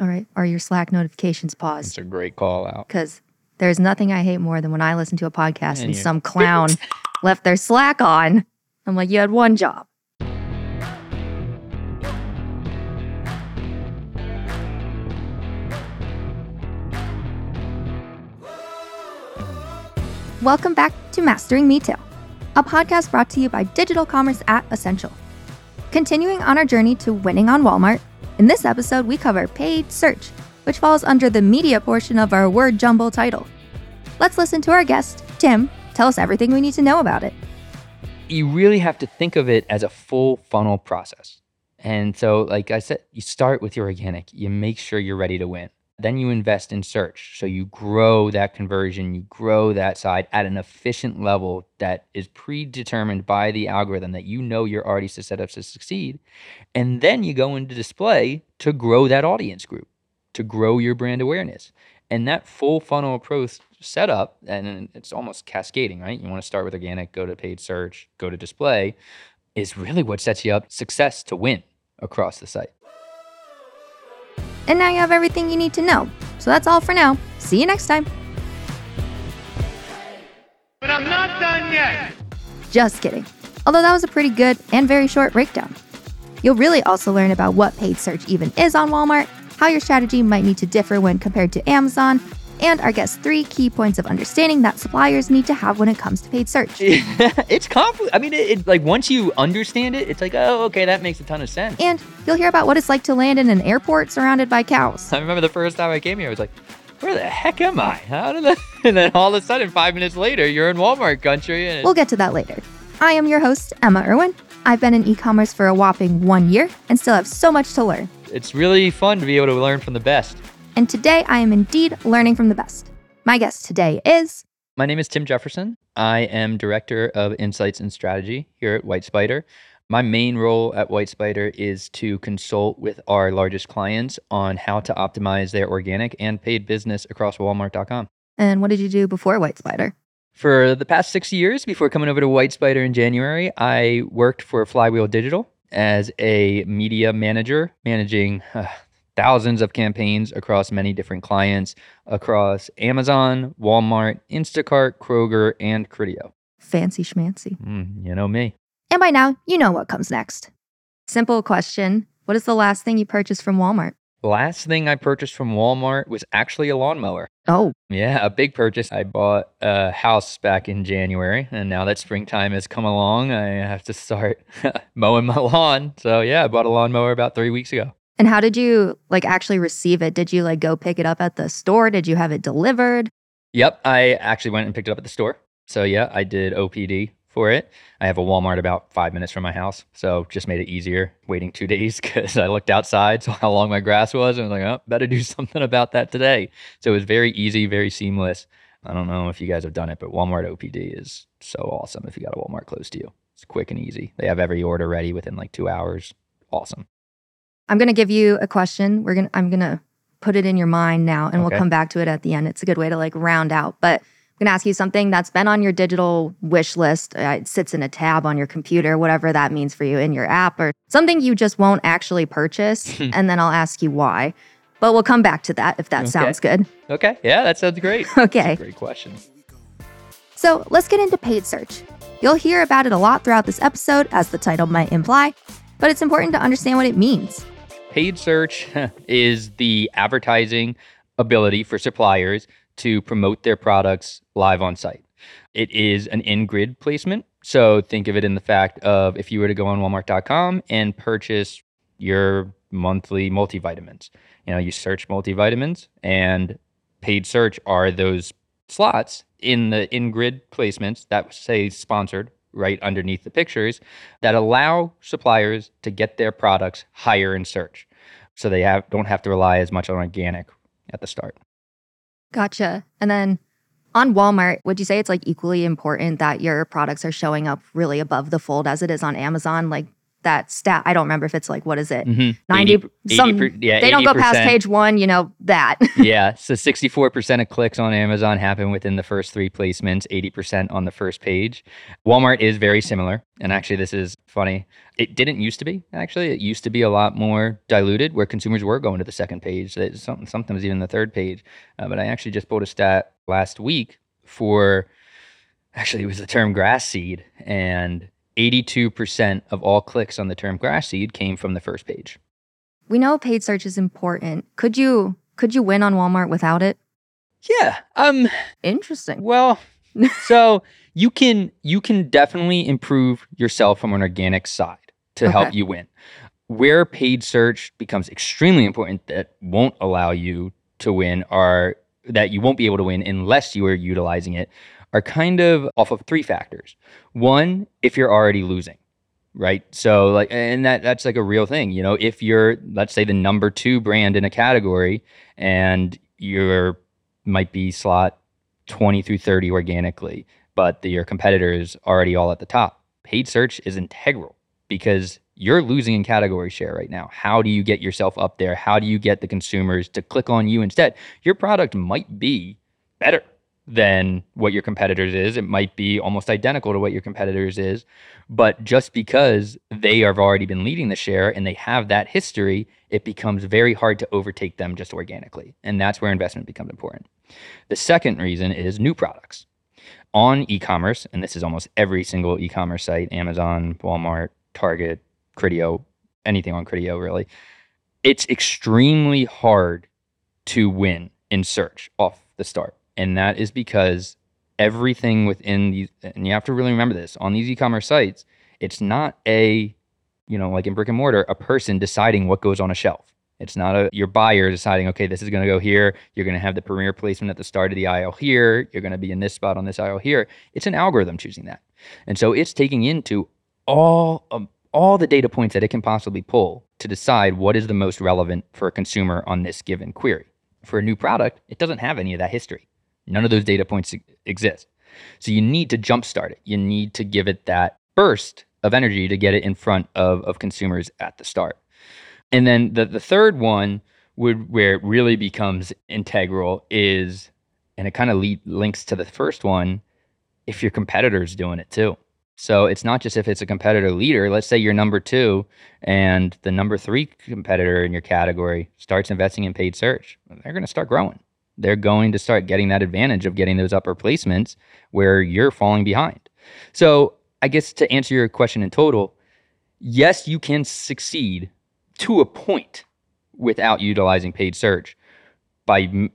All right. Are your Slack notifications paused? It's a great call out. Because there's nothing I hate more than when I listen to a podcast and Yeah. some clown left their Slack on. I'm like, you had one job. Welcome back to Mastering Retail, a podcast brought to you by Digital Commerce at Ascential. Continuing on our journey to winning on Walmart, in this episode we cover paid search, which falls under the media portion of our word jumble title. Let's listen to our guest, Tim, tell us everything we need to know about it. You really have to think of it as a full funnel process. And so, like I said, you start with your organic, you make sure you're ready to win. Then you invest in search. So you grow that conversion, you grow that side at an efficient level that is predetermined by the algorithm that you know you're already set up to succeed. And then you go into display to grow that audience group, to grow your brand awareness. And that full funnel approach setup, and it's almost cascading, right? You want to start with organic, go to paid search, go to display, is really what sets you up success to win across the site. And now you have everything you need to know. So that's all for now. See you next time. But I'm not done yet. Just kidding. Although that was a pretty good and very short breakdown. You'll really also learn about what paid search even is on Walmart, how your strategy might need to differ when compared to Amazon, and our guest's three key points of understanding that suppliers need to have when it comes to paid search. it's complicated. I mean, it, it like once you understand it, it's like, oh, okay, that makes a ton of sense. And you'll hear about what it's like to land in an airport surrounded by cows. I remember the first time I came here, I was like, where the heck am I? How did I? And then all of a sudden, five minutes later, you're in Walmart country. And We'll get to that later. I am your host, Emma Irwin. I've been in e commerce for a whopping one year and still have so much to learn. it's really fun to be able to learn from the best. And today I am indeed learning from the best. My guest today is My name is Tim Jefferson. I am Director of Insights and Strategy here at WhyteSpyder. My main role at WhyteSpyder is to consult with our largest clients on how to optimize their organic and paid business across Walmart.com. And what did you do before WhyteSpyder? For the past six years, before coming over to WhyteSpyder in January, I worked for Flywheel Digital as a media manager, managing uh, thousands of campaigns across many different clients across Amazon, Walmart, Instacart, Kroger, and Criteo. Fancy schmancy. Mm, you know me. And by now, you know what comes next. Simple question What is the last thing you purchased from Walmart? Last thing I purchased from Walmart was actually a lawnmower. Oh, Yeah, a big purchase. I bought a house back in January, and now that springtime has come along, I have to start mowing my lawn. So, yeah, I bought a lawnmower about three weeks ago. And how did you like actually receive it? Did you like go pick it up at the store? Did you have it delivered? Yep, I actually went and picked it up at the store. So, yeah, I did OPD for it. I have a Walmart about five minutes from my house. So, just made it easier waiting two days because I looked outside, saw how long my grass was, and was like, oh, better do something about that today. So, it was very easy, very seamless. I don't know if you guys have done it, but Walmart OPD is so awesome if you got a Walmart close to you. It's quick and easy. They have every order ready within like two hours. Awesome. I'm gonna give you a question. We're gonna I'm gonna put it in your mind now and we'll come back to it at the end. It's a good way to like round out. But I'm gonna ask you something that's been on your digital wish list. Uh, it sits in a tab on your computer, whatever that means for you in your app, or something you just won't actually purchase. and then I'll ask you why. But we'll come back to that if that Okay. sounds good. Okay. Yeah, that sounds great. Okay. Great question. So let's get into paid search. You'll hear about it a lot throughout this episode, as the title might imply, but it's important to understand what it means. Paid search is the advertising ability for suppliers to promote their products live on site. It is an in grid placement. So think of it in the fact of if you were to go on walmart.com and purchase your monthly multivitamins, you know, you search multivitamins and paid search are those slots in the in grid placements that say sponsored right underneath the pictures that allow suppliers to get their products higher in search so they have don't have to rely as much on organic at the start Gotcha. And then on Walmart, would you say it's like equally important that your products are showing up really above the fold as it is on Amazon? Like that stat. I don't remember if it's like what is it? Mhm. 90 80 some per- yeah, they don't go past page 1, you know, that. yeah. So 64% of clicks on Amazon happen within the first three placements, 80% on the first page. Walmart is very similar. And actually, this is funny. It didn't used to be, actually. It used to be a lot more diluted where consumers were going to the second page, that- some- sometimes even the third page. Uh, but I actually just pulled a stat last week for actually, it was the term grass seed. And 82% of all clicks on the term grass seed came from the first page. we know paid search is important. Could you could you win on Walmart without it? Yeah. Um, Interesting. Well, so you can you can definitely improve yourself from an organic side to help you win. Where paid search becomes extremely important that won't allow you to win are that you won't be able to win unless you are utilizing it are kind of off of three factors. One, if you're already losing, right? So like and that that's like a real thing, you know, if you're let's say the number 2 brand in a category and you're might be slot 20 through 30 organically, but the, your competitor is already all at the top. Paid search is integral because you're losing in category share right now. How do you get yourself up there? How do you get the consumers to click on you instead? Your product might be better than what your competitors is. It might be almost identical to what your competitors is, but just because they have already been leading the share and they have that history, it becomes very hard to overtake them just organically. And that's where investment becomes important. The second reason is new products. On e commerce, and this is almost every single e commerce site Amazon, Walmart, Target, Criteo, anything on Criteo really, it's extremely hard to win in search off the start. And that is because everything within these, and you have to really remember this on these e commerce sites, it's not a, you know, like in brick and mortar, a person deciding what goes on a shelf. It's not a your buyer deciding, okay, this is going to go here. You're going to have the premier placement at the start of the aisle here. You're going to be in this spot on this aisle here. It's an algorithm choosing that, and so it's taking into all of all the data points that it can possibly pull to decide what is the most relevant for a consumer on this given query. For a new product, it doesn't have any of that history. None of those data points exist. So you need to jumpstart it. You need to give it that burst of energy to get it in front of, of consumers at the start. And then the, the third one would where it really becomes integral is, and it kind of links to the first one, if your competitor's doing it too. So it's not just if it's a competitor leader. Let's say you're number two and the number three competitor in your category starts investing in paid search. They're going to start growing. They're going to start getting that advantage of getting those upper placements where you're falling behind. So I guess to answer your question in total, yes, you can succeed to a point without utilizing paid search by m-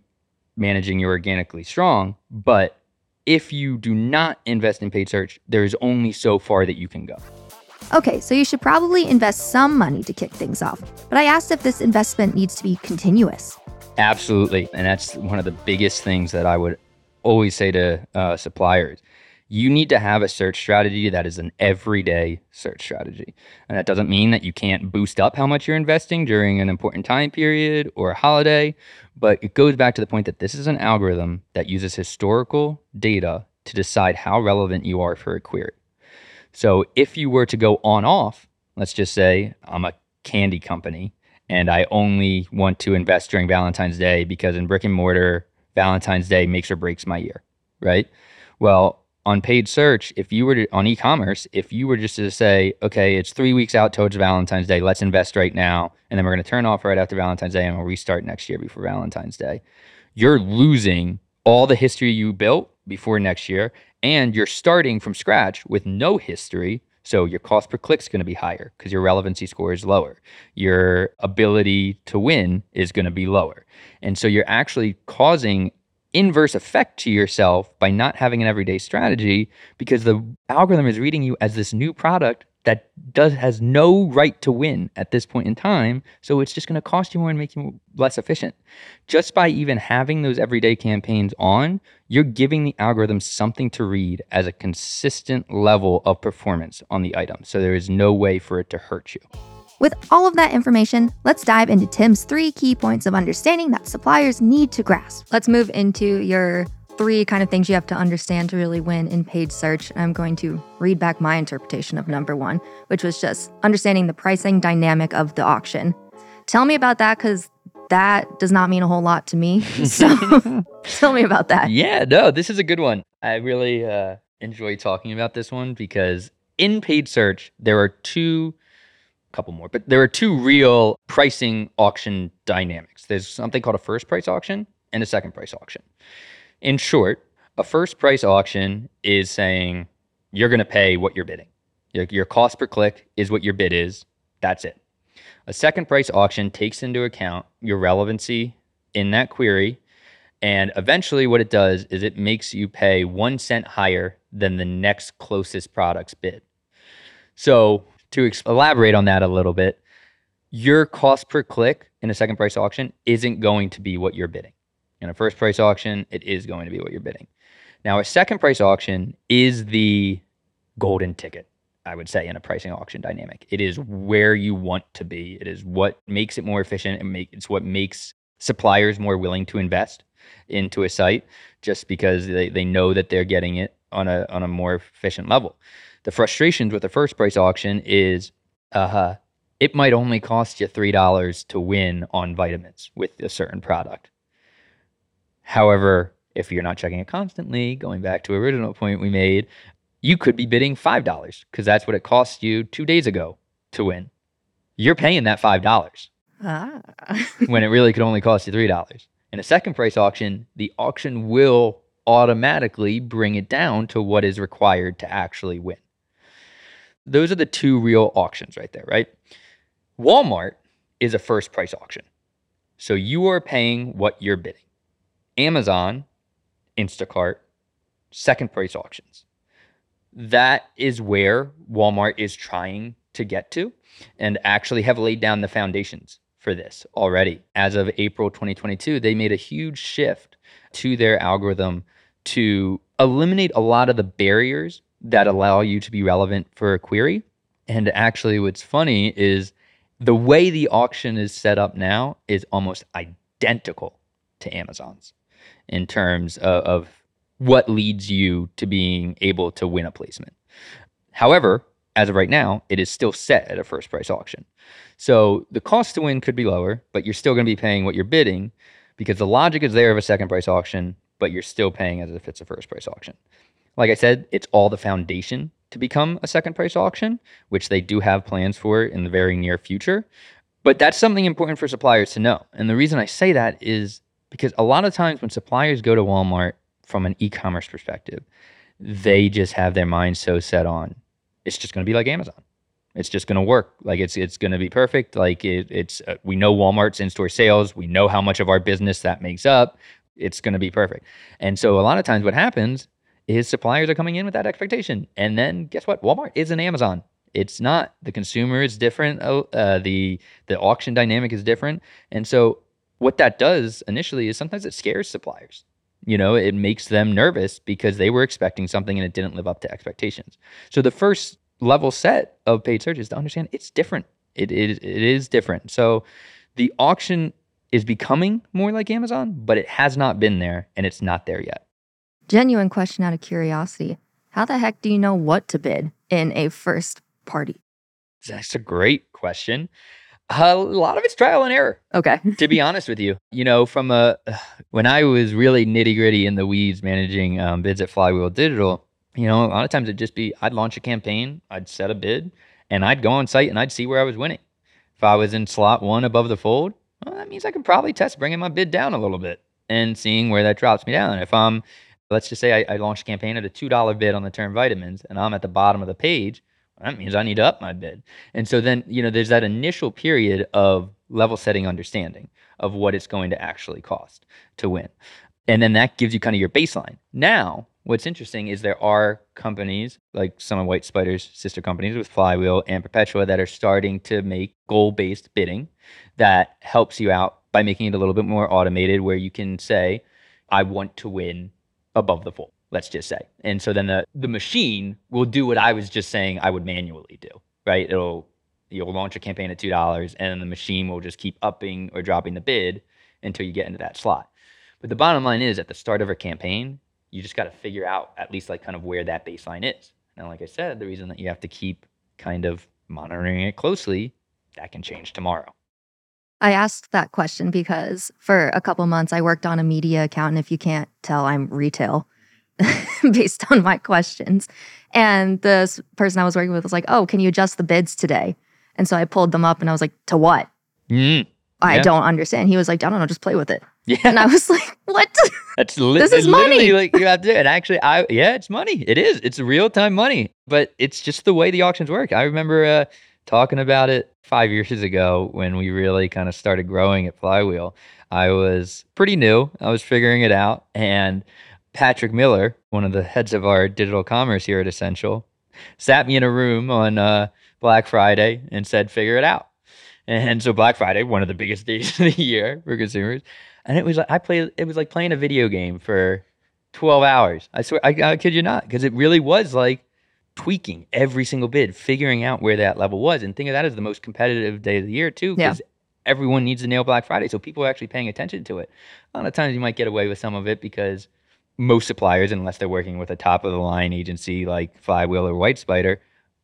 managing your organically strong. But if you do not invest in paid search, there is only so far that you can go. Okay, so you should probably invest some money to kick things off. But I asked if this investment needs to be continuous. Absolutely. And that's one of the biggest things that I would always say to uh, suppliers. You need to have a search strategy that is an everyday search strategy. And that doesn't mean that you can't boost up how much you're investing during an important time period or a holiday, but it goes back to the point that this is an algorithm that uses historical data to decide how relevant you are for a query. So if you were to go on off, let's just say I'm a candy company and I only want to invest during Valentine's Day because in brick and mortar, Valentine's Day makes or breaks my year, right? Well, on paid search, if you were to, on e-commerce, if you were just to say, okay, it's three weeks out towards Valentine's Day, let's invest right now, and then we're going to turn off right after Valentine's Day and we'll restart next year before Valentine's Day, you're losing all the history you built before next year, and you're starting from scratch with no history. So your cost per click is going to be higher because your relevancy score is lower. Your ability to win is going to be lower. And so you're actually causing inverse effect to yourself by not having an everyday strategy because the algorithm is reading you as this new product that does has no right to win at this point in time so it's just going to cost you more and make you less efficient just by even having those everyday campaigns on you're giving the algorithm something to read as a consistent level of performance on the item so there is no way for it to hurt you With all of that information, let's dive into Tim's three key points of understanding that suppliers need to grasp. Let's move into your three kind of things you have to understand to really win in paid search. and I'm going to read back my interpretation of number one, which was just understanding the pricing dynamic of the auction. Tell me about that because that does not mean a whole lot to me. So tell me about that. Yeah, no, this is a good one. I really uh, enjoy talking about this one because in paid search, there are two, couple more, but there are two real pricing auction dynamics. There's something called a first price auction and a second price auction. In short, a first price auction is saying you're going to pay what you're bidding. Your, your cost per click is what your bid is. That's it. A second price auction takes into account your relevancy in that query. And eventually, what it does is it makes you pay one cent higher than the next closest product's bid. So, to ex- elaborate on that a little bit, your cost per click in a second price auction isn't going to be what you're bidding. In a first price auction, it is going to be what you're bidding. Now, a second price auction is the golden ticket, I would say, in a pricing auction dynamic. It is where you want to be. It is what makes it more efficient and make it's what makes suppliers more willing to invest into a site just because they, they know that they're getting it on a on a more efficient level. The frustrations with the first price auction is uh it might only cost you three dollars to win on vitamins with a certain product. However, if you're not checking it constantly, going back to original point we made, you could be bidding five dollars because that's what it cost you two days ago to win. You're paying that five dollars Ah. when it really could only cost you three dollars. In a second price auction, the auction will automatically bring it down to what is required to actually win. Those are the two real auctions right there, right? Walmart is a first price auction. So you are paying what you're bidding. Amazon, Instacart, second price auctions. That is where Walmart is trying to get to and actually have laid down the foundations for this already. As of April 2022, they made a huge shift to their algorithm to eliminate a lot of the barriers that allow you to be relevant for a query. And actually, what's funny is the way the auction is set up now is almost identical to Amazon's in terms of, of what leads you to being able to win a placement. However, as of right now, it is still set at a first price auction. So the cost to win could be lower, but you're still going to be paying what you're bidding because the logic is there of a second price auction, but you're still paying as if it's a first price auction. Like I said, it's all the foundation to become a second price auction, which they do have plans for in the very near future. But that's something important for suppliers to know. And the reason I say that is because a lot of times when suppliers go to Walmart from an e commerce perspective, they just have their mind so set on it's just going to be like Amazon. It's just going to work. Like it's it's going to be perfect. Like it, it's uh, we know Walmart's in store sales. We know how much of our business that makes up. It's going to be perfect. And so a lot of times what happens is suppliers are coming in with that expectation, and then guess what? Walmart is an Amazon. It's not. The consumer is different. Uh, uh, the the auction dynamic is different, and so what that does initially is sometimes it scares suppliers. You know, it makes them nervous because they were expecting something and it didn't live up to expectations. So the first level set of paid search is to understand it's different. It, it, it is different. So the auction is becoming more like Amazon, but it has not been there and it's not there yet. Genuine question out of curiosity. How the heck do you know what to bid in a first party? That's a great question. A lot of it's trial and error. Okay. to be honest with you, you know, from a when I was really nitty gritty in the weeds managing um, bids at Flywheel Digital, you know, a lot of times it'd just be I'd launch a campaign, I'd set a bid, and I'd go on site and I'd see where I was winning. If I was in slot one above the fold, well, that means I can probably test bringing my bid down a little bit and seeing where that drops me down. If I'm, let's just say I, I launched a campaign at a $2 bid on the term vitamins and I'm at the bottom of the page, that means I need to up my bid. And so then, you know, there's that initial period of level setting understanding of what it's going to actually cost to win. And then that gives you kind of your baseline. Now, what's interesting is there are companies like some of WhyteSpyder's sister companies with Flywheel and Perpetua that are starting to make goal based bidding that helps you out by making it a little bit more automated where you can say, I want to win above the fold let's just say. And so then the, the machine will do what I was just saying I would manually do, right? It'll, you'll launch a campaign at $2 and then the machine will just keep upping or dropping the bid until you get into that slot. But the bottom line is at the start of a campaign, you just got to figure out at least like kind of where that baseline is. And like I said, the reason that you have to keep kind of monitoring it closely, that can change tomorrow. I asked that question because for a couple months I worked on a media account. And if you can't tell, I'm retail based on my questions. And this person I was working with was like, Oh, can you adjust the bids today? And so I pulled them up and I was like, To what? Mm. I Yeah. don't understand. He was like, I don't know, just play with it. Yeah. And I was like, What? That's li- This is money. like you have to. And actually, I yeah, it's money. It is. It's real time money. But it's just the way the auctions work. I remember uh, talking about it five years ago when we really kind of started growing at Flywheel. I was pretty new. I was figuring it out, and Patrick Miller, one of the heads of our digital commerce here at Ascential, sat me in a room on uh, Black Friday and said, "Figure it out." And so Black Friday, one of the biggest days of the year for consumers, and it was like I played. It was like playing a video game for twelve hours. I swear, I, I kid you not, because it really was like tweaking every single bid, figuring out where that level was, and think of that as the most competitive day of the year too, Yeah. because everyone needs to nail Black Friday, so people are actually paying attention to it. A lot of times you might get away with some of it because most suppliers, unless they're working with a top of the line agency like Flywheel or WhyteSpyder,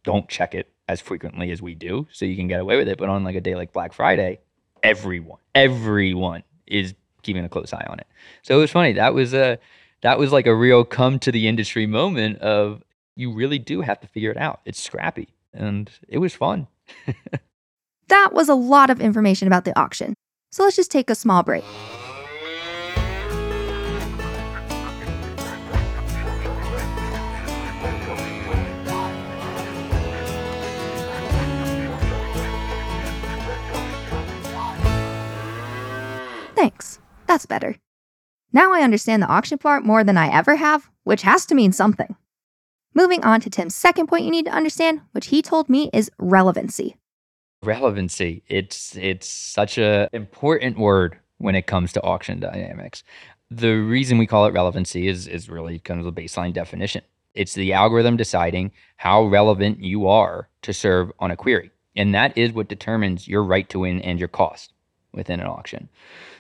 don't check it as frequently as we do, so you can get away with it. But on like a day like Black Friday, everyone, everyone is keeping a close eye on it. So it was funny. That was a that was like a real come to the industry moment of you really do have to figure it out. It's scrappy, and it was fun. That was a lot of information about the auction. So let's just take a small break. Thanks. That's better. Now I understand the auction part more than I ever have, which has to mean something. Moving on to Tim's second point you need to understand, which he told me is relevancy. relevancy it's it's such a important word when it comes to auction dynamics the reason we call it relevancy is is really kind of the baseline definition it's the algorithm deciding how relevant you are to serve on a query and that is what determines your right to win and your cost within an auction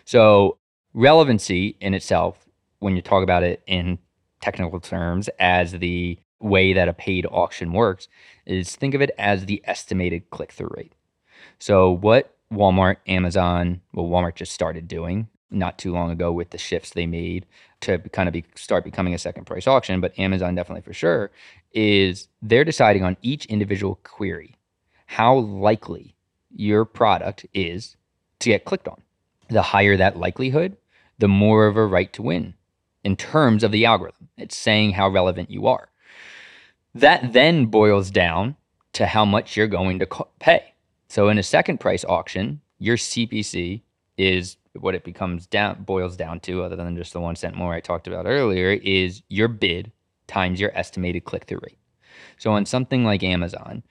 so relevancy in itself when you talk about it in technical terms as the way that a paid auction works is think of it as the estimated click-through rate so what Walmart, Amazon, well, Walmart just started doing not too long ago with the shifts they made to kind of be, start becoming a second price auction, but Amazon definitely for sure is they're deciding on each individual query how likely your product is to get clicked on. The higher that likelihood, the more of a right to win in terms of the algorithm. It's saying how relevant you are. That then boils down to how much you're going to pay. So in a second price auction, your CPC is what it becomes down boils down to, other than just the one cent more I talked about earlier, is your bid times your estimated click through rate. So on something like Amazon,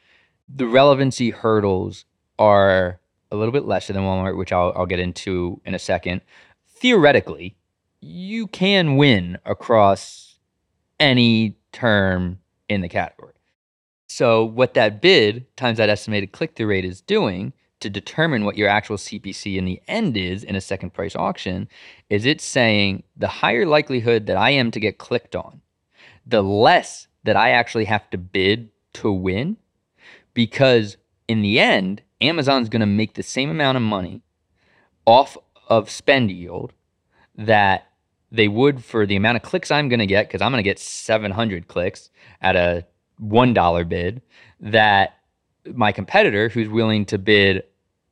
the relevancy hurdles are a little bit lesser than Walmart, which I'll, I'll get into in a second. Theoretically, you can win across any term in the category. So what that bid times that estimated click-through rate is doing to determine what your actual CPC in the end is in a second price auction is it's saying the higher likelihood that I am to get clicked on, the less that I actually have to bid to win because in the end Amazon's going to make the same amount of money off of spend yield that they would for the amount of clicks I'm going to get because I'm going to get 700 clicks at a $1 bid that my competitor who's willing to bid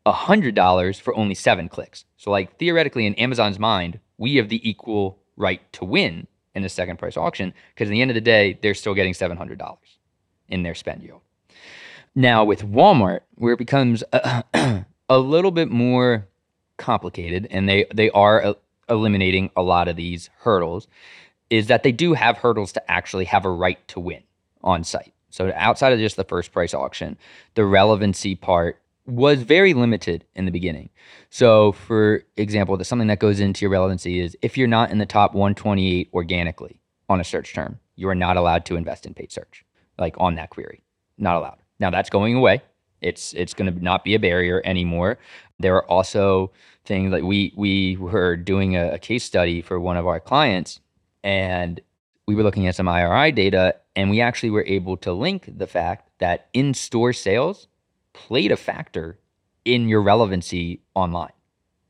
$100 for only 7 clicks. So like theoretically in Amazon's mind, we have the equal right to win in the second price auction because at the end of the day they're still getting $700 in their spend yield. Now with Walmart, where it becomes a, a little bit more complicated and they they are eliminating a lot of these hurdles is that they do have hurdles to actually have a right to win on site. So outside of just the first price auction, the relevancy part was very limited in the beginning. So for example, the something that goes into your relevancy is if you're not in the top 128 organically on a search term, you are not allowed to invest in paid search, like on that query. Not allowed. Now that's going away. It's it's going to not be a barrier anymore. There are also things like we we were doing a, a case study for one of our clients, and we were looking at some IRI data and we actually were able to link the fact that in store sales played a factor in your relevancy online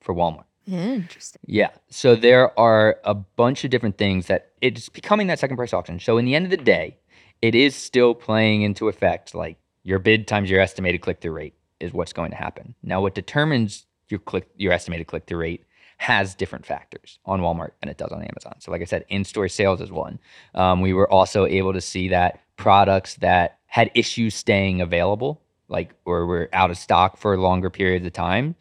for Walmart. Interesting. Yeah. So there are a bunch of different things that it's becoming that second price auction. So in the end of the day, it is still playing into effect like your bid times your estimated click through rate is what's going to happen. Now what determines your click your estimated click through rate has different factors on Walmart than it does on Amazon. So like I said, in-store sales is one. Um, we were also able to see that products that had issues staying available, like or were out of stock for longer periods of time,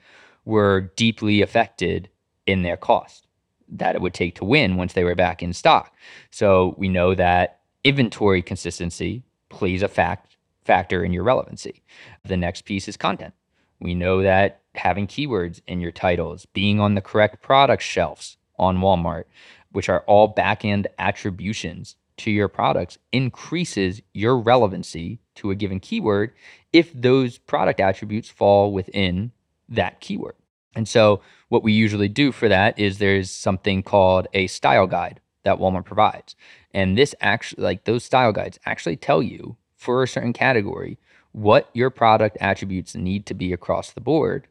were deeply affected in their cost that it would take to win once they were back in stock. So we know that inventory consistency plays a fact factor in your relevancy. The next piece is content. We know that having keywords in your titles, being on the correct product shelves on Walmart, which are all back-end attributions to your products, increases your relevancy to a given keyword if those product attributes fall within that keyword. And so what we usually do for that is there's something called a style guide that Walmart provides. And this actually like those style guides actually tell you for a certain category what your product attributes need to be across the board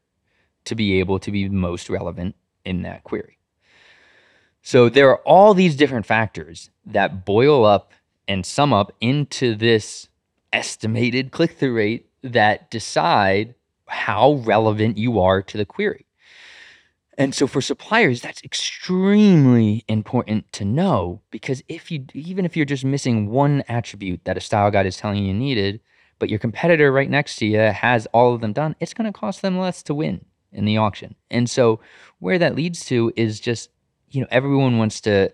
to be able to be most relevant in that query. So there are all these different factors that boil up and sum up into this estimated click through rate that decide how relevant you are to the query. And so for suppliers, that's extremely important to know because if you, even if you're just missing one attribute that a style guide is telling you needed, but your competitor right next to you has all of them done, it's going to cost them less to win in the auction. And so where that leads to is just, you know, everyone wants to,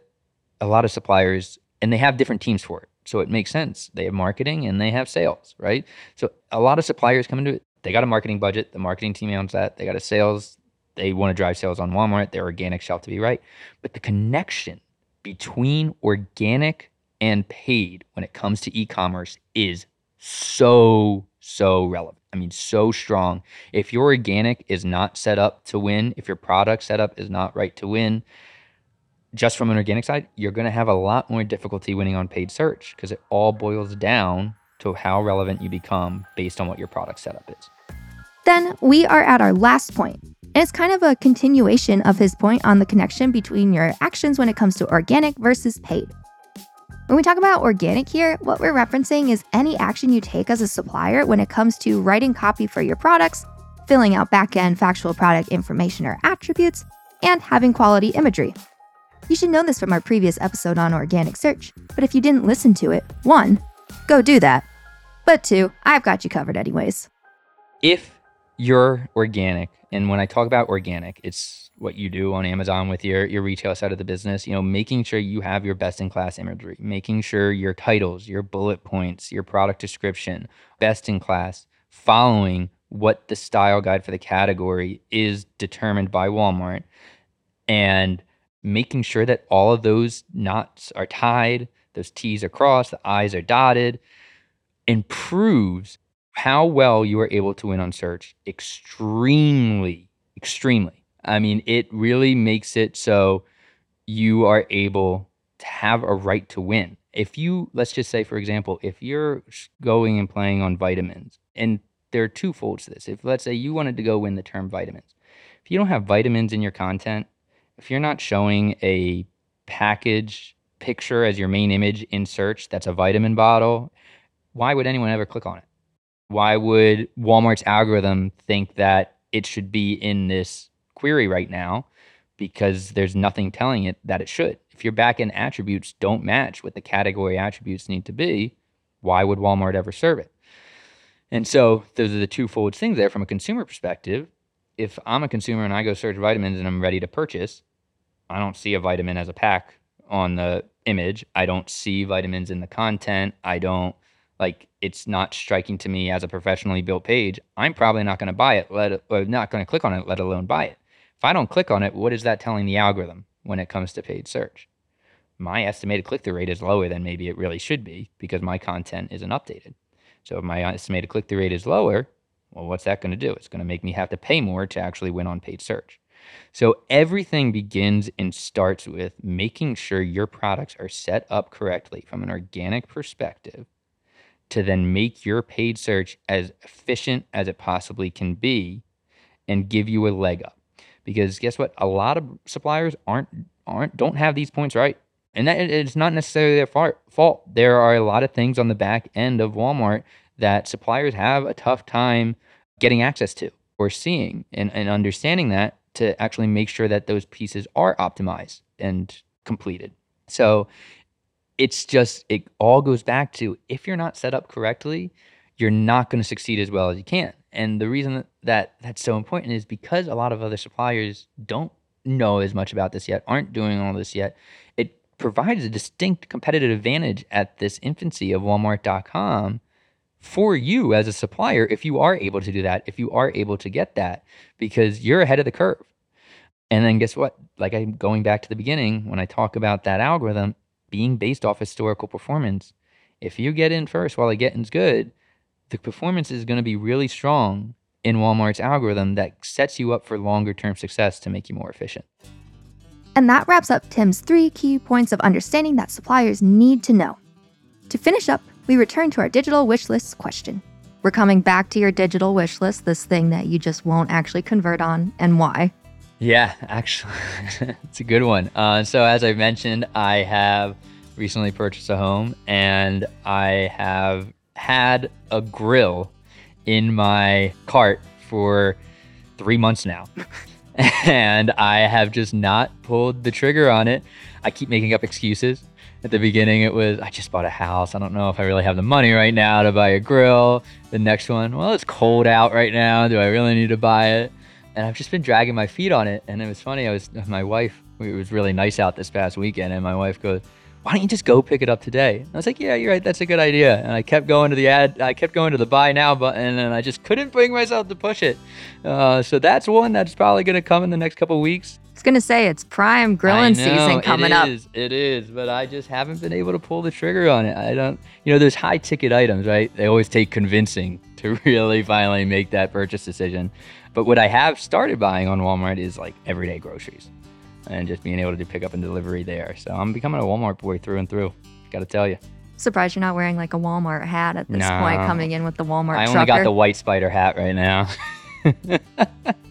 a lot of suppliers, and they have different teams for it. So it makes sense. They have marketing and they have sales, right? So a lot of suppliers come into it. They got a marketing budget. The marketing team owns that. They got a sales. They want to drive sales on Walmart. Their organic shelf to be right. But the connection between organic and paid when it comes to e-commerce is so so relevant. I mean, so strong. If your organic is not set up to win, if your product setup is not right to win, just from an organic side, you're going to have a lot more difficulty winning on paid search because it all boils down to how relevant you become based on what your product setup is. Then we are at our last point. And it's kind of a continuation of his point on the connection between your actions when it comes to organic versus paid. When we talk about organic here, what we're referencing is any action you take as a supplier when it comes to writing copy for your products, filling out back-end factual product information or attributes, and having quality imagery. You should know this from our previous episode on organic search, but if you didn't listen to it, one, go do that. But two, I've got you covered anyways. If you're organic, and when I talk about organic, it's what you do on Amazon with your your retail side of the business, you know, making sure you have your best in class imagery, making sure your titles, your bullet points, your product description, best in class, following what the style guide for the category is determined by Walmart and making sure that all of those knots are tied, those T's are crossed, the I's are dotted, improves how well you are able to win on search extremely, extremely. I mean, it really makes it so you are able to have a right to win. If you, let's just say, for example, if you're going and playing on vitamins, and there are two folds to this. If, let's say, you wanted to go win the term vitamins, if you don't have vitamins in your content, if you're not showing a package picture as your main image in search that's a vitamin bottle, why would anyone ever click on it? Why would Walmart's algorithm think that it should be in this query right now? Because there's nothing telling it that it should. If your backend attributes don't match what the category attributes need to be, why would Walmart ever serve it? And so those are the two fold things there from a consumer perspective. If I'm a consumer and I go search vitamins and I'm ready to purchase, I don't see a vitamin as a pack on the image. I don't see vitamins in the content. I don't like it's not striking to me as a professionally built page. I'm probably not going to buy it, let or not going to click on it, let alone buy it. If I don't click on it, what is that telling the algorithm when it comes to paid search? My estimated click through rate is lower than maybe it really should be because my content isn't updated. So if my estimated click through rate is lower, well, what's that going to do? It's going to make me have to pay more to actually win on paid search. So everything begins and starts with making sure your products are set up correctly from an organic perspective to then make your paid search as efficient as it possibly can be and give you a leg up. Because guess what? A lot of suppliers aren't aren't don't have these points right. And that it's not necessarily their fault. There are a lot of things on the back end of Walmart that suppliers have a tough time getting access to or seeing and, and understanding that to actually make sure that those pieces are optimized and completed. So it's just, it all goes back to if you're not set up correctly, you're not going to succeed as well as you can. And the reason that that's so important is because a lot of other suppliers don't know as much about this yet, aren't doing all this yet. It provides a distinct competitive advantage at this infancy of Walmart.com for you as a supplier if you are able to do that, if you are able to get that, because you're ahead of the curve. And then guess what? Like I'm going back to the beginning when I talk about that algorithm being based off historical performance. If you get in first while the getting's good, the performance is going to be really strong in Walmart's algorithm that sets you up for longer term success to make you more efficient. And that wraps up Tim's three key points of understanding that suppliers need to know. To finish up, we return to our digital wish list question. We're coming back to your digital wish list, this thing that you just won't actually convert on, and why. Yeah, actually, it's a good one. Uh, so, as I mentioned, I have recently purchased a home and I have had a grill in my cart for three months now. and I have just not pulled the trigger on it. I keep making up excuses. At the beginning, it was, I just bought a house. I don't know if I really have the money right now to buy a grill. The next one, well, it's cold out right now. Do I really need to buy it? And I've just been dragging my feet on it. And it was funny. I was my wife. It was really nice out this past weekend. And my wife goes, why don't you just go pick it up today? And I was like, yeah, you're right. That's a good idea. And I kept going to the ad, I kept going to the buy now button, and I just couldn't bring myself to push it. Uh, so that's one that's probably going to come in the next couple weeks was gonna say it's prime grilling know, season coming it up. Is, it is, but I just haven't been able to pull the trigger on it. I don't, you know, there's high ticket items, right? They always take convincing to really finally make that purchase decision. But what I have started buying on Walmart is like everyday groceries, and just being able to do pickup and delivery there. So I'm becoming a Walmart boy through and through. Got to tell you. Surprised you're not wearing like a Walmart hat at this no, point, coming in with the Walmart. I only trucker. got the WhyteSpyder hat right now.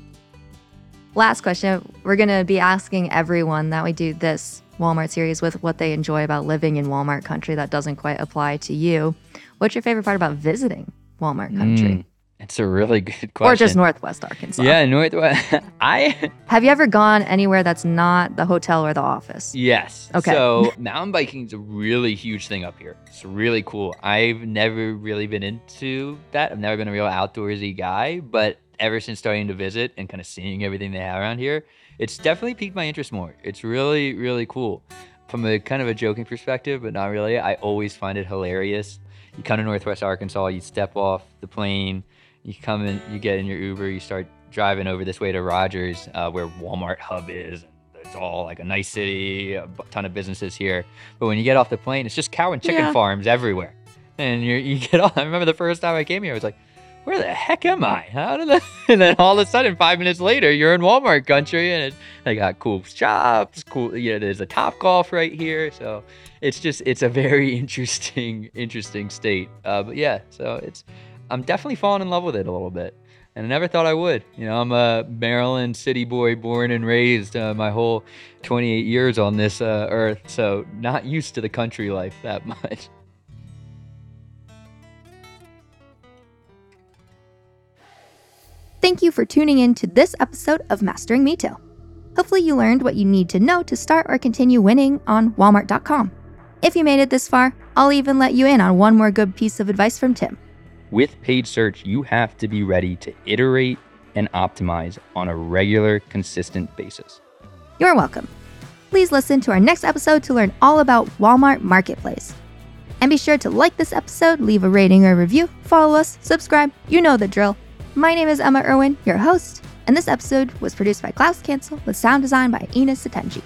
Last question. We're going to be asking everyone that we do this Walmart series with what they enjoy about living in Walmart country that doesn't quite apply to you. What's your favorite part about visiting Walmart country? Mm, it's a really good question. Or just Northwest Arkansas. Yeah, Northwest. I Have you ever gone anywhere that's not the hotel or the office? Yes. Okay. So mountain biking is a really huge thing up here. It's really cool. I've never really been into that. I've never been a real outdoorsy guy, but ever since starting to visit and kind of seeing everything they have around here, it's definitely piqued my interest more. It's really, really cool. From a kind of a joking perspective, but not really, I always find it hilarious. You come to Northwest Arkansas, you step off the plane, you come in, you get in your Uber, you start driving over this way to Rogers, uh, where Walmart hub is. It's all like a nice city, a ton of businesses here. But when you get off the plane, it's just cow and chicken yeah. farms everywhere. And you you get off. I remember the first time I came here, I was like, where the heck am I? How did I? And then all of a sudden, five minutes later, you're in Walmart country, and it, they got cool shops, cool. You know, there's a Top Golf right here, so it's just it's a very interesting, interesting state. Uh, but yeah, so it's I'm definitely falling in love with it a little bit, and I never thought I would. You know, I'm a Maryland city boy, born and raised uh, my whole 28 years on this uh, earth, so not used to the country life that much. Thank you for tuning in to this episode of Mastering Retail. Hopefully, you learned what you need to know to start or continue winning on Walmart.com. If you made it this far, I'll even let you in on one more good piece of advice from Tim. With paid search, you have to be ready to iterate and optimize on a regular, consistent basis. You're welcome. Please listen to our next episode to learn all about Walmart Marketplace. And be sure to like this episode, leave a rating or review, follow us, subscribe. You know the drill. My name is Emma Irwin, your host, and this episode was produced by Klaus Cancel with sound design by Ina Satenji.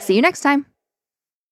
See you next time.